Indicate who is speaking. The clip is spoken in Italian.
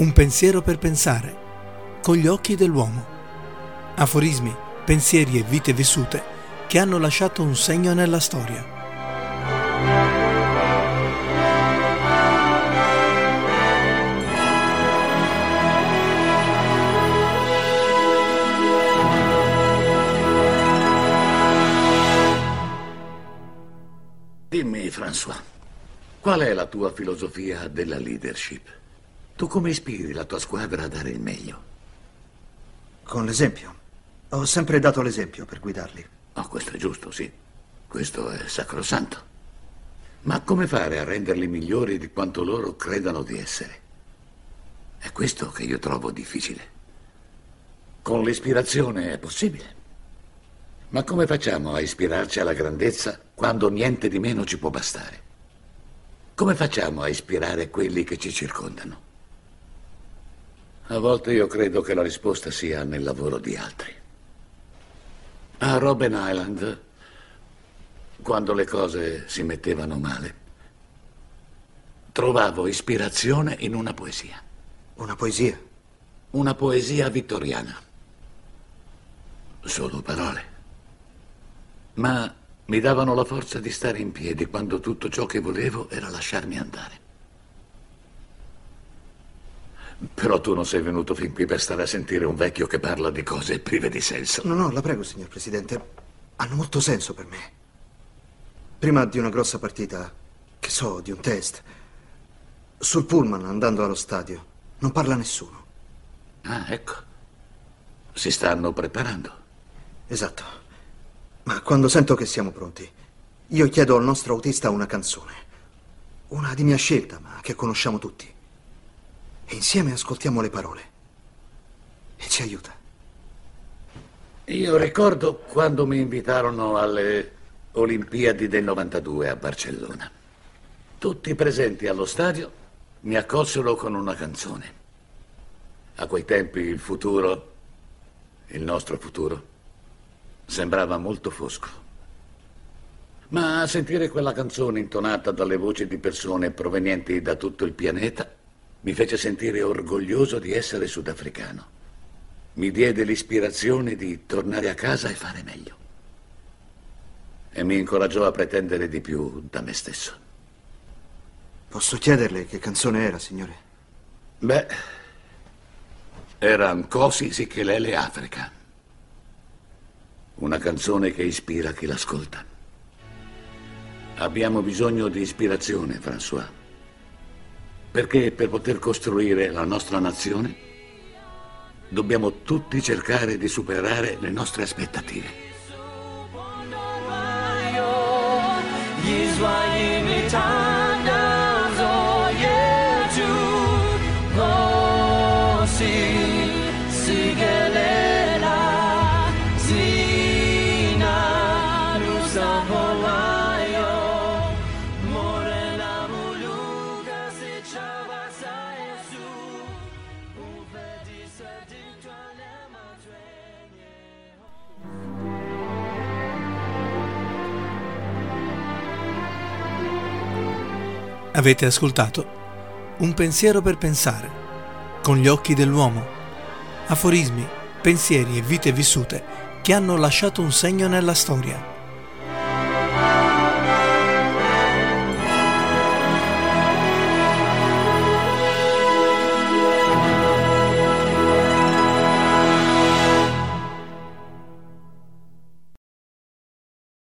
Speaker 1: Un pensiero per pensare, con gli occhi dell'uomo. Aforismi, pensieri e vite vissute che hanno lasciato un segno nella storia.
Speaker 2: Dimmi, François, qual è la tua filosofia della leadership? Tu come ispiri la tua squadra a dare il meglio?
Speaker 3: Con l'esempio. Ho sempre dato l'esempio per guidarli.
Speaker 2: Oh, questo è giusto, sì. Questo è sacrosanto. Ma come fare a renderli migliori di quanto loro credano di essere? È questo che io trovo difficile. Con l'ispirazione è possibile. Ma come facciamo a ispirarci alla grandezza quando niente di meno ci può bastare? Come facciamo a ispirare quelli che ci circondano? A volte io credo che la risposta sia nel lavoro di altri. A Robben Island, quando le cose si mettevano male, trovavo ispirazione in una poesia.
Speaker 3: Una poesia?
Speaker 2: Una poesia vittoriana. Solo parole ma mi davano la forza di stare in piedi quando tutto ciò che volevo era lasciarmi andare. Però tu non sei venuto fin qui per stare a sentire un vecchio che parla di cose prive di senso.
Speaker 3: No, no, la prego, signor Presidente. Hanno molto senso per me. Prima di una grossa partita, che so, di un test, sul pullman andando allo stadio, non parla nessuno.
Speaker 2: Ah, ecco. Si stanno preparando.
Speaker 3: Esatto. Ma quando sento che siamo pronti, io chiedo al nostro autista una canzone. Una di mia scelta, ma che conosciamo tutti. Insieme ascoltiamo le parole. E ci aiuta.
Speaker 2: Io ricordo quando mi invitarono alle Olimpiadi del 92 a Barcellona. Tutti presenti allo stadio mi accolsero con una canzone. A quei tempi il futuro, il nostro futuro, Sembrava molto fosco. Ma a sentire quella canzone intonata dalle voci di persone provenienti da tutto il pianeta mi fece sentire orgoglioso di essere sudafricano. Mi diede l'ispirazione di tornare a casa e fare meglio. E mi incoraggiò a pretendere di più da me stesso.
Speaker 3: Posso chiederle che canzone era, signore?
Speaker 2: Beh, era Nkosi Sikelele Africa. Una canzone che ispira chi l'ascolta. Abbiamo bisogno di ispirazione, François. Perché per poter costruire la nostra nazione dobbiamo tutti cercare di superare le nostre aspettative.
Speaker 1: Avete ascoltato Un pensiero per pensare, con gli occhi dell'uomo. Aforismi, pensieri e vite vissute che hanno lasciato un segno nella storia.